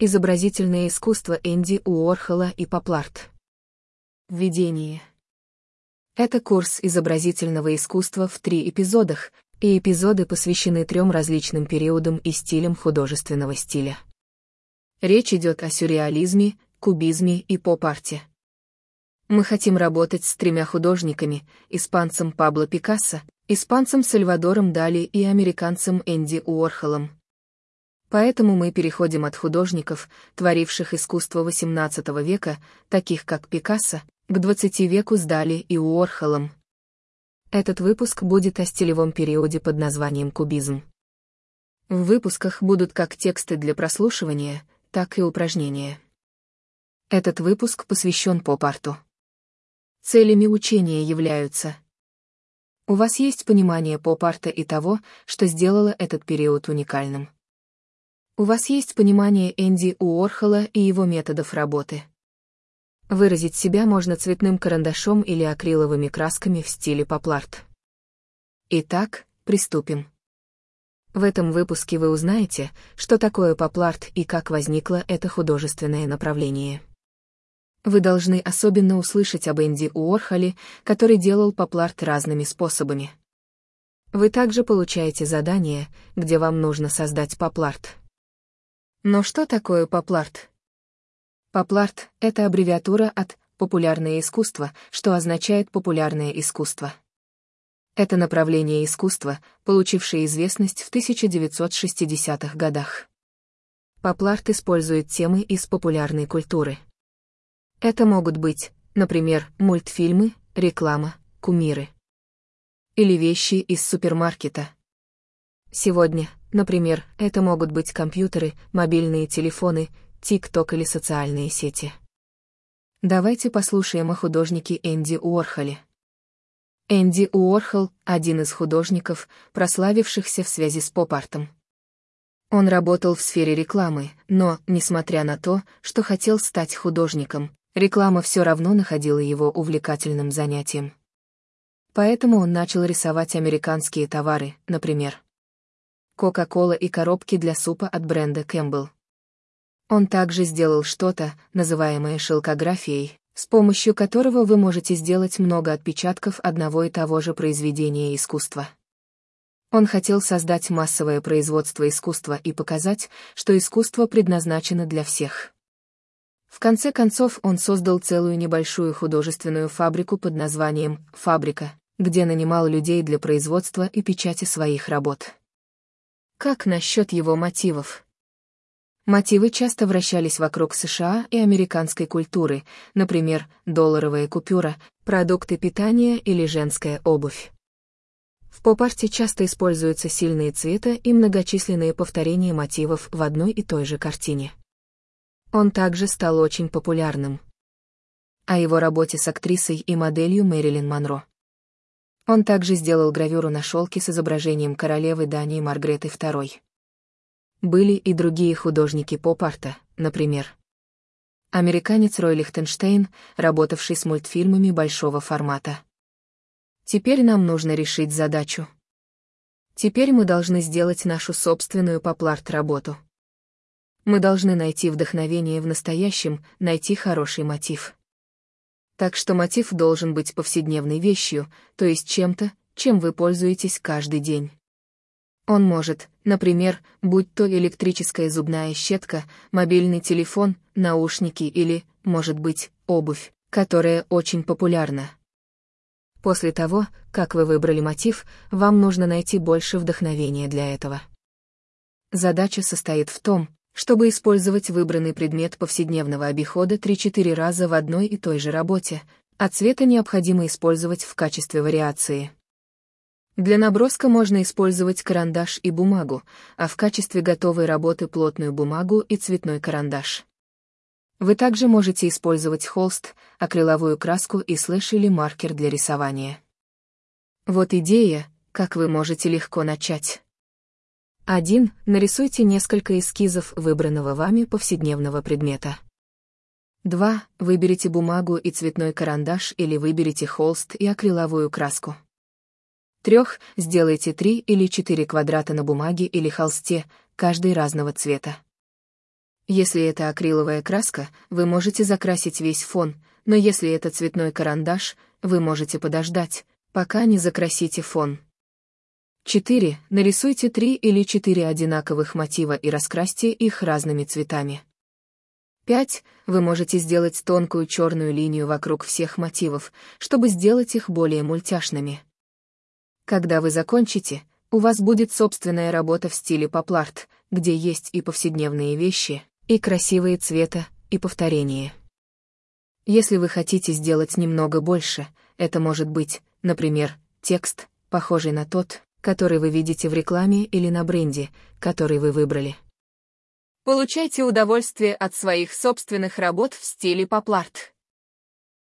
Изобразительное искусство Энди Уорхола и Попларт. Введение. Это курс изобразительного искусства в три эпизодах, и эпизоды посвящены трем различным периодам и стилям художественного стиля. Речь идет о сюрреализме, кубизме и поп-арте. Мы хотим работать с тремя художниками, испанцем Пабло Пикассо, испанцем Сальвадором Дали и американцем Энди Уорхолом. Поэтому мы переходим от художников, творивших искусство XVIII века, таких как Пикассо, к 20 веку с Дали и Уорхолом. Этот выпуск будет о стилевом периоде под названием кубизм. В выпусках будут как тексты для прослушивания, так и упражнения. Этот выпуск посвящен поп-арту. Целями учения являются У вас есть понимание поп-арта и того, что сделало этот период уникальным. У вас есть понимание Энди Уорхола и его методов работы. Выразить себя можно цветным карандашом или акриловыми красками в стиле попларт. Итак, приступим. В этом выпуске вы узнаете, что такое попларт и как возникло это художественное направление. Вы должны особенно услышать об Энди Уорхоле, который делал попларт разными способами. Вы также получаете задание, где вам нужно создать попларт. Но что такое попларт? Попларт — это аббревиатура от «популярное искусство», что означает «популярное искусство». Это направление искусства, получившее известность в 1960-х годах. Попларт использует темы из популярной культуры. Это могут быть, например, мультфильмы, реклама, кумиры. Или вещи из супермаркета. Сегодня, Например, это могут быть компьютеры, мобильные телефоны, ТикТок или социальные сети. Давайте послушаем о художнике Энди Уорхоле. Энди Уорхол — один из художников, прославившихся в связи с поп-артом. Он работал в сфере рекламы, но, несмотря на то, что хотел стать художником, реклама все равно находила его увлекательным занятием. Поэтому он начал рисовать американские товары, например, Кока-кола и коробки для супа от бренда Кэмпбелл. Он также сделал что-то, называемое шелкографией, с помощью которого вы можете сделать много отпечатков одного и того же произведения искусства. Он хотел создать массовое производство искусства и показать, что искусство предназначено для всех. В конце концов он создал целую небольшую художественную фабрику под названием «Фабрика», где нанимал людей для производства и печати своих работ. Как насчет его мотивов? Мотивы часто вращались вокруг США и американской культуры, например, долларовая купюра, продукты питания или женская обувь. В поп-арте часто используются сильные цвета и многочисленные повторения мотивов в одной и той же картине. Он также стал очень популярным. О его работе с актрисой и моделью Мэрилин Монро. Он также сделал гравюру на шелке с изображением королевы Дании Маргреты II. Были и другие художники поп-арта, например. Американец Рой Лихтенштейн, работавший с мультфильмами большого формата. Теперь нам нужно решить задачу. Теперь мы должны сделать нашу собственную поп-арт-работу. Мы должны найти вдохновение в настоящем, найти хороший мотив. Так что мотив должен быть повседневной вещью, то есть чем-то, чем вы пользуетесь каждый день. Он может, например, будь то электрическая зубная щетка, мобильный телефон, наушники или, может быть, обувь, которая очень популярна. После того, как вы выбрали мотив, вам нужно найти больше вдохновения для этого. Задача состоит в том, чтобы использовать выбранный предмет повседневного обихода 3-4 раза в одной и той же работе, а цвета необходимо использовать в качестве вариации. Для наброска можно использовать карандаш и бумагу, а в качестве готовой работы плотную бумагу и цветной карандаш. Вы также можете использовать холст, акриловую краску и слэш или маркер для рисования. Вот идея, как вы можете легко начать. 1. Нарисуйте несколько эскизов выбранного вами повседневного предмета. 2. Выберите бумагу и цветной карандаш или выберите холст и акриловую краску. 3. Сделайте 3 или 4 квадрата на бумаге или холсте, каждый разного цвета. Если это акриловая краска, вы можете закрасить весь фон, но если это цветной карандаш, вы можете подождать, пока не закрасите фон. 4. Нарисуйте три или четыре одинаковых мотива и раскрасьте их разными цветами. 5. Вы можете сделать тонкую черную линию вокруг всех мотивов, чтобы сделать их более мультяшными. Когда вы закончите, у вас будет собственная работа в стиле попларт, где есть и повседневные вещи, и красивые цвета, и повторения. Если вы хотите сделать немного больше, это может быть, например, текст, похожий на тот, который вы видите в рекламе или на бренде, который вы выбрали. Получайте удовольствие от своих собственных работ в стиле попларт.